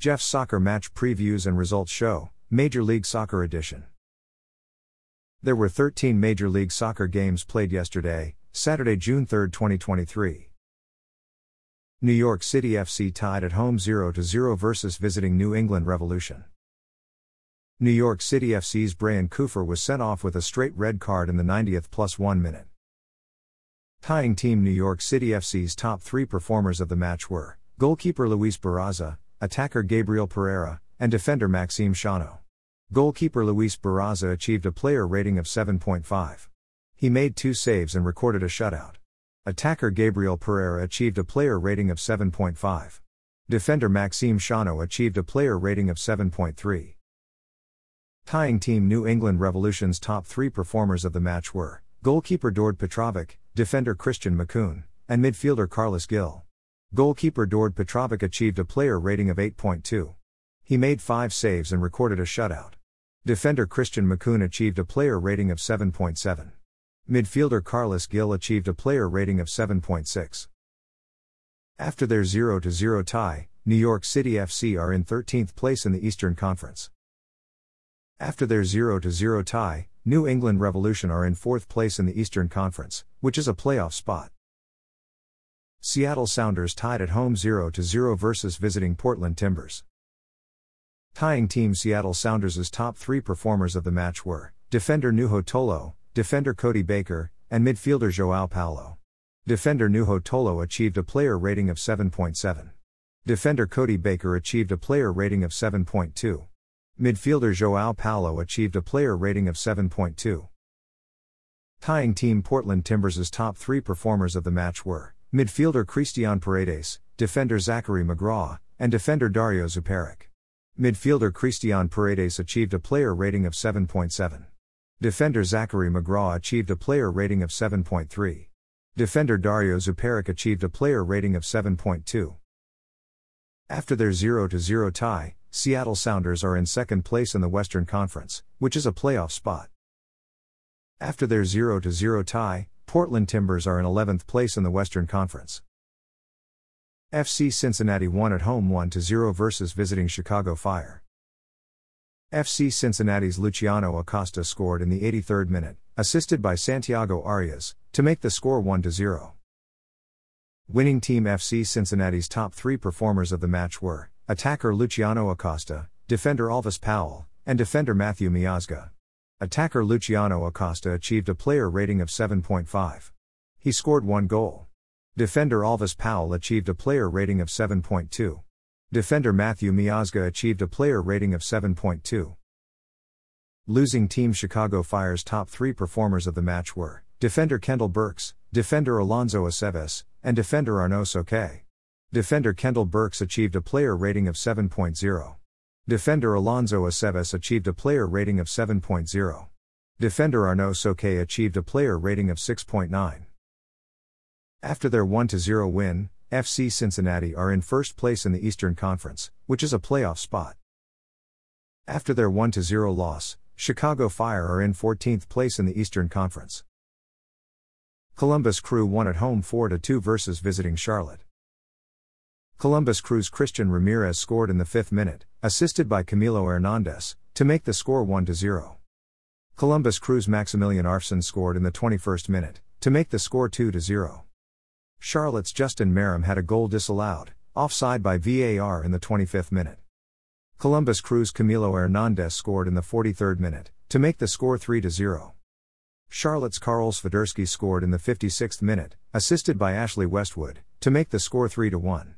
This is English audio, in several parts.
Jeff's Soccer Match Previews and Results Show, Major League Soccer Edition. There were 13 Major League Soccer games played yesterday, Saturday, June 3, 2023. New York City FC tied at home 0 0 versus visiting New England Revolution. New York City FC's Brian Kufur was sent off with a straight red card in the 90th plus 1 minute. Tying team New York City FC's top three performers of the match were goalkeeper Luis Barraza, attacker Gabriel Pereira, and defender Maxime Chanot. Goalkeeper Luis Barraza achieved a player rating of 7.5. He made two saves and recorded a shutout. Attacker Gabriel Pereira achieved a player rating of 7.5. Defender Maxime Chanot achieved a player rating of 7.3. Tying team New England Revolution's top three performers of the match were goalkeeper Djordje Petrovic, defender Christian Makoun, and midfielder Carlos Gil. Goalkeeper Djordje Petrovic achieved a player rating of 8.2. He made five saves and recorded a shutout. Defender Christian Makoun achieved a player rating of 7.7. Midfielder Carlos Gil achieved a player rating of 7.6. After their 0 0 tie, New York City FC are in 13th place in the Eastern Conference. After their 0 0 tie, New England Revolution are in 4th place in the Eastern Conference, which is a playoff spot. Seattle Sounders tied at home 0 0 versus visiting Portland Timbers. Tying team Seattle Sounders' top three performers of the match were defender Nouhou Tolo, defender Cody Baker, and midfielder Joao Paulo. Defender Nouhou Tolo achieved a player rating of 7.7. Defender Cody Baker achieved a player rating of 7.2. Midfielder Joao Paulo achieved a player rating of 7.2. Tying team Portland Timbers' top three performers of the match were midfielder Cristian Paredes, defender Zachary McGraw, and defender Dario Zuparic. Midfielder Cristian Paredes achieved a player rating of 7.7. Defender Zachary McGraw achieved a player rating of 7.3. Defender Dario Zuparic achieved a player rating of 7.2. After their 0 0 tie, Seattle Sounders are in second place in the Western Conference, which is a playoff spot. After their 0 0 tie, Portland Timbers are in 11th place in the Western Conference. FC Cincinnati won at home 1 0 versus visiting Chicago Fire. FC Cincinnati's Luciano Acosta scored in the 83rd minute, assisted by Santiago Arias, to make the score 1 0. Winning Team FC Cincinnati's top three performers of the match were attacker Luciano Acosta, defender Alvas Powell, and defender Matthew Miazga. Attacker Luciano Acosta achieved a player rating of 7.5. He scored one goal. Defender Alvas Powell achieved a player rating of 7.2. Defender Matthew Miazga achieved a player rating of 7.2. Losing Team Chicago Fire's top three performers of the match were defender Kendall Burks, defender Alonso Aceves, and defender Arnaud Souquet. Defender Kendall Burks achieved a player rating of 7.0. Defender Alonso Aceves achieved a player rating of 7.0. Defender Arnaud Souquet achieved a player rating of 6.9. After their 1 0 win, FC Cincinnati are in first place in the Eastern Conference, which is a playoff spot. After their 1 0 loss, Chicago Fire are in 14th place in the Eastern Conference. Columbus Crew won at home 4 2 versus visiting Charlotte. Columbus Crew's Christian Ramirez scored in the fifth minute, assisted by Camilo Hernandez, to make the score 1 0. Columbus Crew's Maximilian Arfsten scored in the 21st minute, to make the score 2 0. Charlotte's Justin Meram had a goal disallowed, offside by VAR in the 25th minute. Columbus Crew's Camilo Hernandez scored in the 43rd minute, to make the score 3 0. Charlotte's Karol Swiderski scored in the 56th minute, assisted by Ashley Westwood, to make the score 3 1.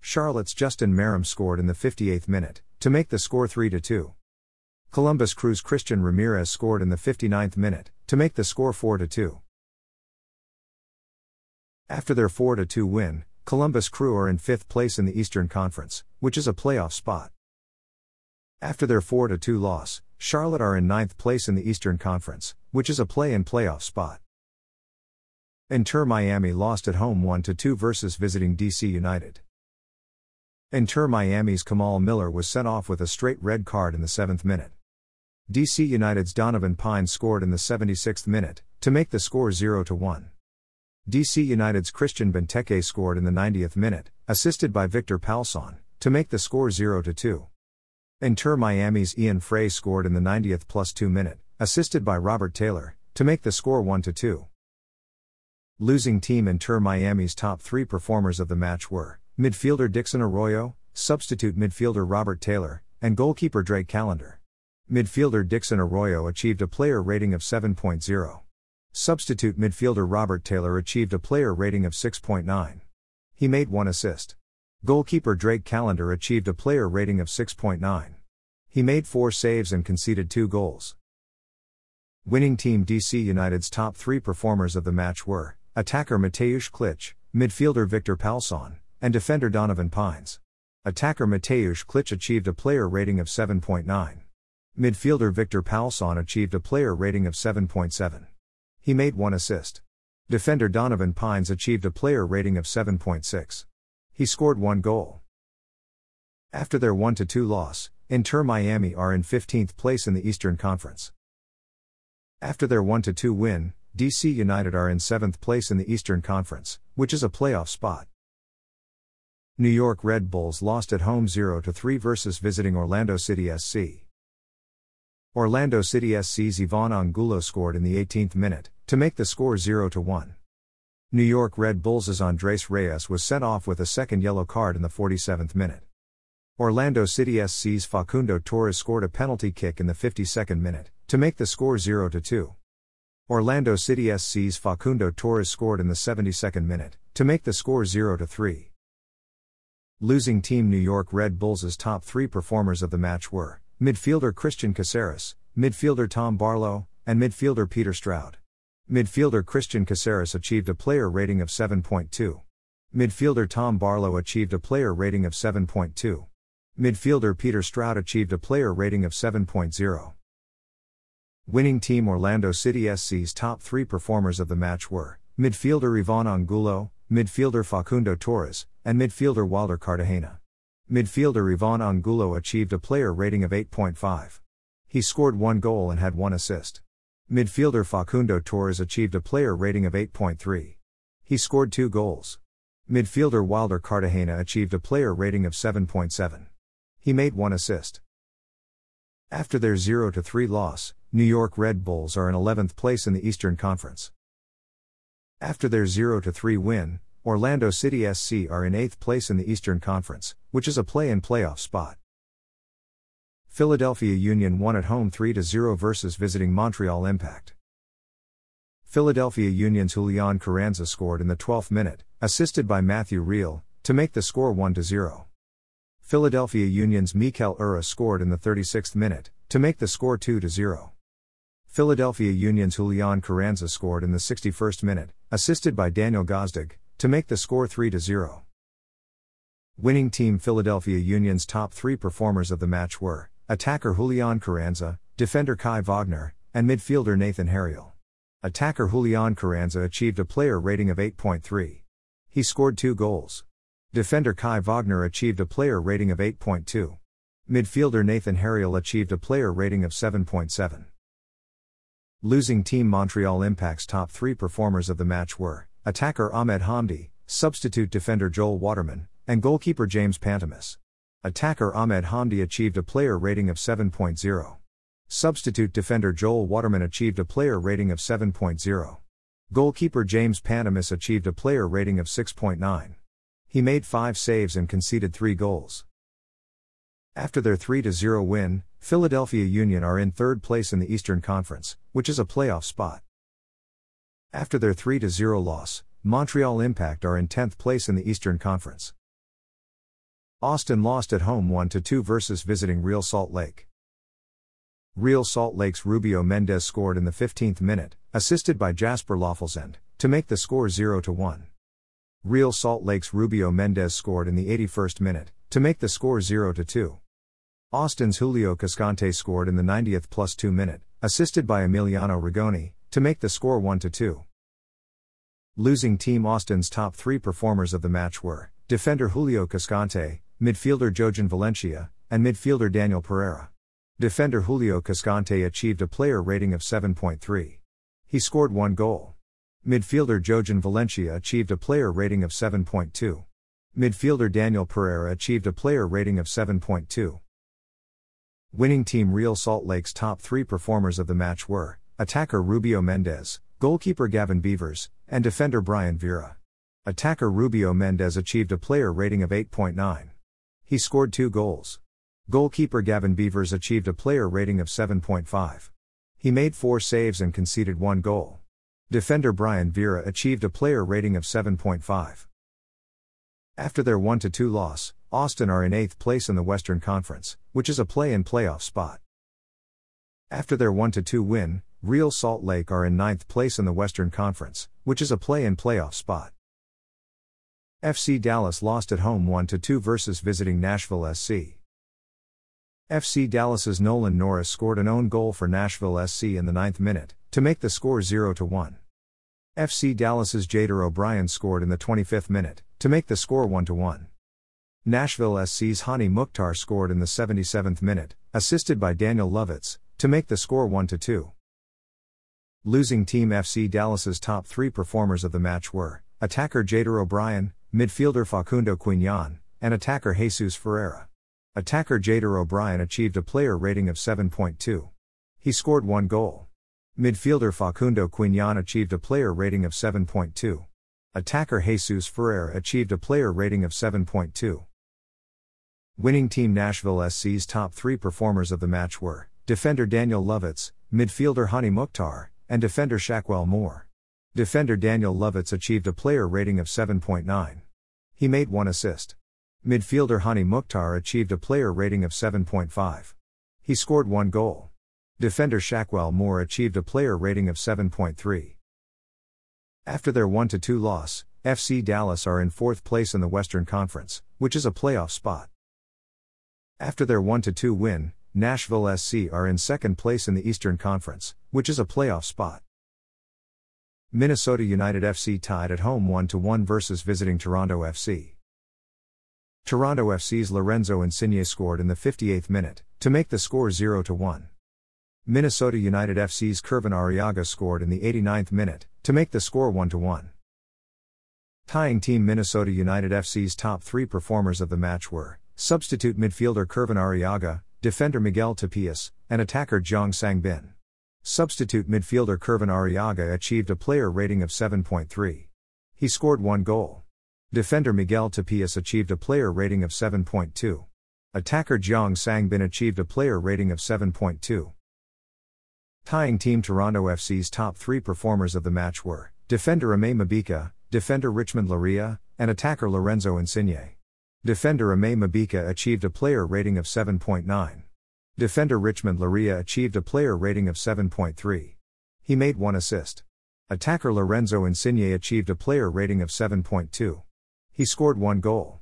Charlotte's Justin Meram scored in the 58th minute, to make the score 3 2. Columbus Crew's Christian Ramirez scored in the 59th minute, to make the score 4 2. After their 4 2 win, Columbus Crew are in 5th place in the Eastern Conference, which is a playoff spot. After their 4 2 loss, Charlotte are in ninth place in the Eastern Conference, which is a play in playoff spot. Inter Miami lost at home 1 2 versus visiting DC United. Inter Miami's Kamal Miller was sent off with a straight red card in the 7th minute. DC United's Donovan Pines scored in the 76th minute, to make the score 0 1. DC United's Christian Benteke scored in the 90th minute, assisted by Victor Palsson, to make the score 0 2. Inter Miami's Ian Fray scored in the 90th plus 2 minute, assisted by Robert Taylor, to make the score 1 2. Losing team Inter Miami's top three performers of the match were midfielder Dixon Arroyo, substitute midfielder Robert Taylor, and goalkeeper Drake Callender. Midfielder Dixon Arroyo achieved a player rating of 7.0. Substitute midfielder Robert Taylor achieved a player rating of 6.9. He made one assist. Goalkeeper Drake Callender achieved a player rating of 6.9. He made four saves and conceded two goals. Winning team DC United's top three performers of the match were attacker Mateusz Klich, midfielder Victor Palsson, and defender Donovan Pines. Attacker Mateusz Klich achieved a player rating of 7.9. Midfielder Victor Palsson achieved a player rating of 7.7. He made one assist. Defender Donovan Pines achieved a player rating of 7.6. He scored one goal. After their 1 2 loss, Inter Miami are in 15th place in the Eastern Conference. After their 1 2 win, DC United are in 7th place in the Eastern Conference, which is a playoff spot. New York Red Bulls lost at home 0 3 versus visiting Orlando City SC. Orlando City SC's Ivan Angulo scored in the 18th minute, to make the score 0 1. New York Red Bulls' Andres Reyes was sent off with a second yellow card in the 47th minute. Orlando City SC's Facundo Torres scored a penalty kick in the 52nd minute, to make the score 0 2. Orlando City SC's Facundo Torres scored in the 72nd minute, to make the score 0 3. Losing team New York Red Bulls' top three performers of the match were midfielder Christian Caceres, midfielder Tom Barlow, and midfielder Peter Stroud. Midfielder Christian Caceres achieved a player rating of 7.2. Midfielder Tom Barlow achieved a player rating of 7.2. Midfielder Peter Stroud achieved a player rating of 7.0. Winning team Orlando City SC's top three performers of the match were midfielder Ivan Angulo, midfielder Facundo Torres, and midfielder Wilder Cartagena. Midfielder Ivan Angulo achieved a player rating of 8.5. He scored one goal and had one assist. Midfielder Facundo Torres achieved a player rating of 8.3. He scored two goals. Midfielder Wilder Cartagena achieved a player rating of 7.7. He made one assist. After their 0 3 loss, New York Red Bulls are in 11th place in the Eastern Conference. After their 0 3 win, Orlando City SC are in 8th place in the Eastern Conference, which is a play in playoff spot. Philadelphia Union won at home 3 0 versus visiting Montreal Impact. Philadelphia Union's Julian Carranza scored in the 12th minute, assisted by Matthew Real, to make the score 1 0. Philadelphia Union's Mikael Uhre scored in the 36th minute, to make the score 2 0. Philadelphia Union's Julian Carranza scored in the 61st minute, assisted by Daniel Gazdag, to make the score 3 0. Winning team Philadelphia Union's top three performers of the match were attacker Julian Carranza, defender Kai Wagner, and midfielder Nathan Harriel. Attacker Julian Carranza achieved a player rating of 8.3. He scored two goals. Defender Kai Wagner achieved a player rating of 8.2. Midfielder Nathan Harriel achieved a player rating of 7.7. Losing team Montreal Impact's top three performers of the match were attacker Ahmed Hamdi, substitute defender Joel Waterman, and goalkeeper James Pantemis. Attacker Ahmed Hamdi achieved a player rating of 7.0. Substitute defender Joel Waterman achieved a player rating of 7.0. Goalkeeper James Pantemis achieved a player rating of 6.9. He made five saves and conceded three goals. After their 3 0 win, Philadelphia Union are in third place in the Eastern Conference, which is a playoff spot. After their 3 0 loss, Montreal Impact are in 10th place in the Eastern Conference. Austin lost at home 1 2 versus visiting Real Salt Lake. Real Salt Lake's Rubio Mendez scored in the 15th minute, assisted by Jasper Loffelsend, to make the score 0 1. Real Salt Lake's Rubio Mendez scored in the 81st minute, to make the score 0 2. Austin's Julio Cascante scored in the 90th plus 2 minute, assisted by Emiliano Rigoni, to make the score 1 2. Losing Team Austin's top three performers of the match were defender Julio Cascante, midfielder Jojan Valencia, and midfielder Daniel Pereira. Defender Julio Cascante achieved a player rating of 7.3. He scored one goal. Midfielder Jojan Valencia achieved a player rating of 7.2. Midfielder Daniel Pereira achieved a player rating of 7.2. Winning team Real Salt Lake's top three performers of the match were attacker Rubio Mendez, goalkeeper Gavin Beavers, and defender Brian Vera. Attacker Rubio Mendez achieved a player rating of 8.9. He scored two goals. Goalkeeper Gavin Beavers achieved a player rating of 7.5. He made four saves and conceded one goal. Defender Brian Vera achieved a player rating of 7.5. After their 1 2 loss, Austin are in 8th place in the Western Conference, which is a play in playoff spot. After their 1 2 win, Real Salt Lake are in 9th place in the Western Conference, which is a play in playoff spot. FC Dallas lost at home 1 2 versus visiting Nashville SC. FC Dallas's Nolan Norris scored an own goal for Nashville SC in the ninth minute, to make the score 0 1. FC Dallas's Jader Obrian scored in the 25th minute, to make the score 1 1. Nashville SC's Hani Mukhtar scored in the 77th minute, assisted by Daniel Lovitz, to make the score 1 2. Losing Team FC Dallas's top three performers of the match were attacker Jader Obrian, midfielder Facundo Quignon, and attacker Jesus Ferreira. Attacker Jader Obrian achieved a player rating of 7.2. He scored one goal. Midfielder Facundo Quignon achieved a player rating of 7.2. Attacker Jesus Ferreira achieved a player rating of 7.2. Winning Team Nashville SC's top three performers of the match were defender Daniel Lovitz, midfielder Hani Mukhtar, and defender Shaquel Moore. Defender Daniel Lovitz achieved a player rating of 7.9. He made one assist. Midfielder Hani Mukhtar achieved a player rating of 7.5. He scored one goal. Defender Shaquel Moore achieved a player rating of 7.3. After their 1 2 loss, FC Dallas are in fourth place in the Western Conference, which is a playoff spot. After their 1 2 win, Nashville SC are in second place in the Eastern Conference, which is a playoff spot. Minnesota United FC tied at home 1 1 versus visiting Toronto FC. Toronto FC's Lorenzo Insigne scored in the 58th minute, to make the score 0 1. Minnesota United FC's Kervin Arriaga scored in the 89th minute, to make the score 1 1. Tying team Minnesota United FC's top three performers of the match were substitute midfielder Kervin Arriaga, defender Miguel Tapias, and attacker Jeong Sang Bin. Substitute midfielder Kervin Arriaga achieved a player rating of 7.3. He scored one goal. Defender Miguel Tapias achieved a player rating of 7.2. Attacker Jeong Sang Bin achieved a player rating of 7.2. Tying Team Toronto FC's top three performers of the match were defender Aimé Mabika, defender Richmond Laryea, and attacker Lorenzo Insigne. Defender Aimé Mabika achieved a player rating of 7.9. Defender Richmond Laryea achieved a player rating of 7.3. He made one assist. Attacker Lorenzo Insigne achieved a player rating of 7.2. He scored one goal.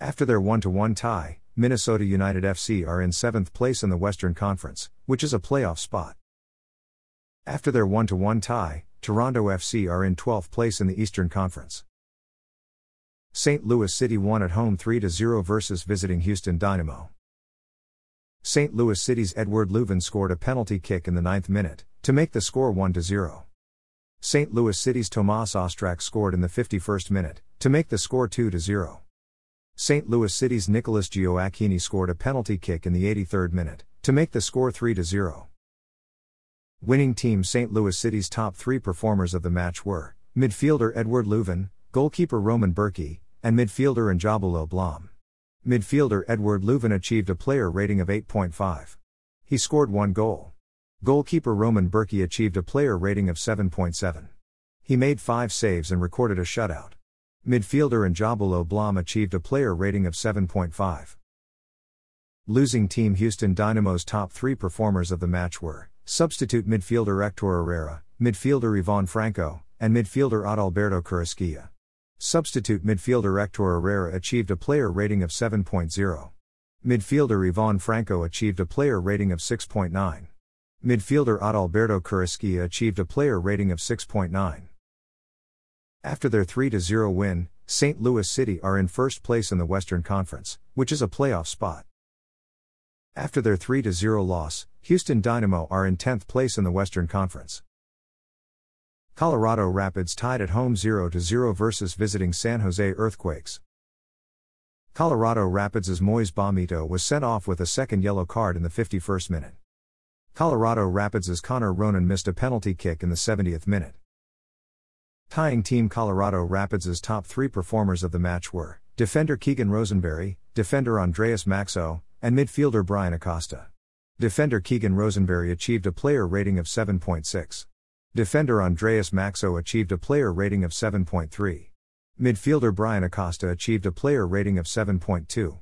After their 1 1 tie, Minnesota United FC are in 7th place in the Western Conference, which is a playoff spot. After their 1 1 tie, Toronto FC are in 12th place in the Eastern Conference. St. Louis City won at home 3 0 versus visiting Houston Dynamo. St. Louis City's Eduard Löwen scored a penalty kick in the ninth minute, to make the score 1 0. St. Louis City's Tomas Ostrak scored in the 51st minute, to make the score 2 0. St. Louis City's Nicholas Gioacchini scored a penalty kick in the 83rd minute, to make the score 3 0. Winning team St. Louis City's top three performers of the match were midfielder Eduard Löwen, goalkeeper Roman Bürki, and midfielder Njabulo Blom. Midfielder Eduard Löwen achieved a player rating of 8.5. He scored one goal. Goalkeeper Roman Bürki achieved a player rating of 7.7. He made five saves and recorded a shutout. Midfielder Njabulo Blom achieved a player rating of 7.5. Losing Team Houston Dynamo's top three performers of the match were substitute midfielder Hector Herrera, midfielder Ivan Franco, and midfielder Adalberto Carrasquilla. Substitute midfielder Hector Herrera achieved a player rating of 7.0. Midfielder Ivan Franco achieved a player rating of 6.9. Midfielder Adalberto Carrasquilla achieved a player rating of 6.9. After their 3 0 win, St. Louis City are in first place in the Western Conference, which is a playoff spot. After their 3 0 loss, Houston Dynamo are in 10th place in the Western Conference. Colorado Rapids tied at home 0 0 versus visiting San Jose Earthquakes. Colorado Rapids' Moise Bombito was sent off with a second yellow card in the 51st minute. Colorado Rapids' Connor Ronan missed a penalty kick in the 70th minute. Tying Team Colorado Rapids' top three performers of the match were defender Keegan Rosenberry, defender Andreas Maxsø, and midfielder Bryan Acosta. Defender Keegan Rosenberry achieved a player rating of 7.6. Defender Andreas Maxsø achieved a player rating of 7.3. Midfielder Bryan Acosta achieved a player rating of 7.2.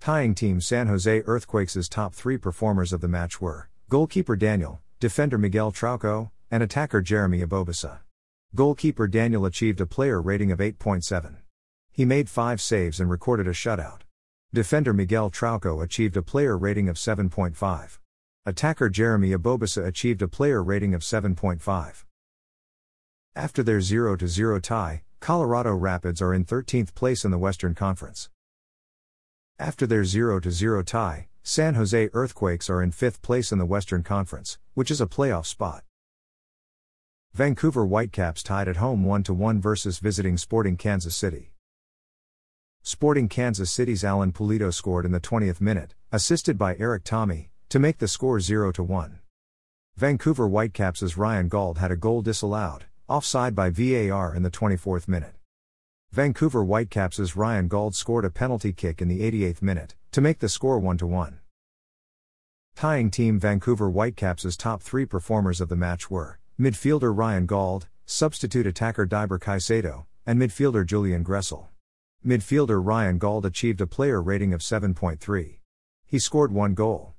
Tying team San Jose Earthquakes' top three performers of the match were goalkeeper Daniel, defender Miguel Trauco, and attacker Jeremy Ebobisse. Goalkeeper Daniel achieved a player rating of 8.7. He made five saves and recorded a shutout. Defender Miguel Trauco achieved a player rating of 7.5. Attacker Jeremy Ebobisse achieved a player rating of 7.5. After their 0 0 tie, Colorado Rapids are in 13th place in the Western Conference. After their 0 0 tie, San Jose Earthquakes are in 5th place in the Western Conference, which is a playoff spot. Vancouver Whitecaps tied at home 1 1 versus visiting Sporting Kansas City. Sporting Kansas City's Alan Pulido scored in the 20th minute, assisted by Erik Thommy, to make the score 0 to 1. Vancouver Whitecaps' Ryan Gauld had a goal disallowed, offside by VAR in the 24th minute. Vancouver Whitecaps' Ryan Gauld scored a penalty kick in the 88th minute, to make the score 1 to 1. Tying team Vancouver Whitecaps' top three performers of the match were midfielder Ryan Gauld, substitute attacker Deiber Caicedo, and midfielder Julian Gressel. Midfielder Ryan Gauld achieved a player rating of 7.3. He scored one goal.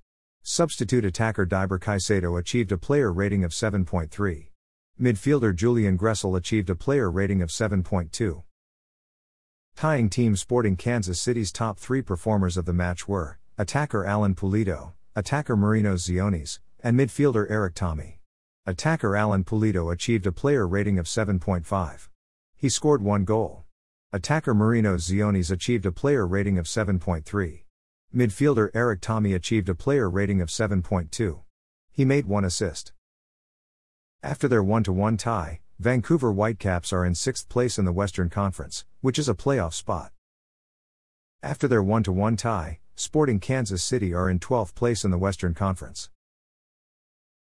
Substitute attacker Deiber Caicedo achieved a player rating of 7.3. Midfielder Julian Gressel achieved a player rating of 7.2. Tying team Sporting Kansas City's top three performers of the match were attacker Alan Pulido, attacker Marinos Tzionis, and midfielder Erik Thommy. Attacker Alan Pulido achieved a player rating of 7.5. He scored one goal. Attacker Marinos Tzionis achieved a player rating of 7.3. Midfielder Erik Thommy achieved a player rating of 7.2. He made one assist. After their 1 1 tie, Vancouver Whitecaps are in 6th place in the Western Conference, which is a playoff spot. After their 1 1 tie, Sporting Kansas City are in 12th place in the Western Conference.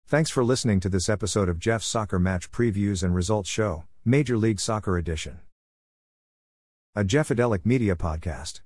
Thanks for listening to this episode of Jeff's Soccer Match Previews and Results Show, Major League Soccer Edition. A Jeffadelic Media Podcast.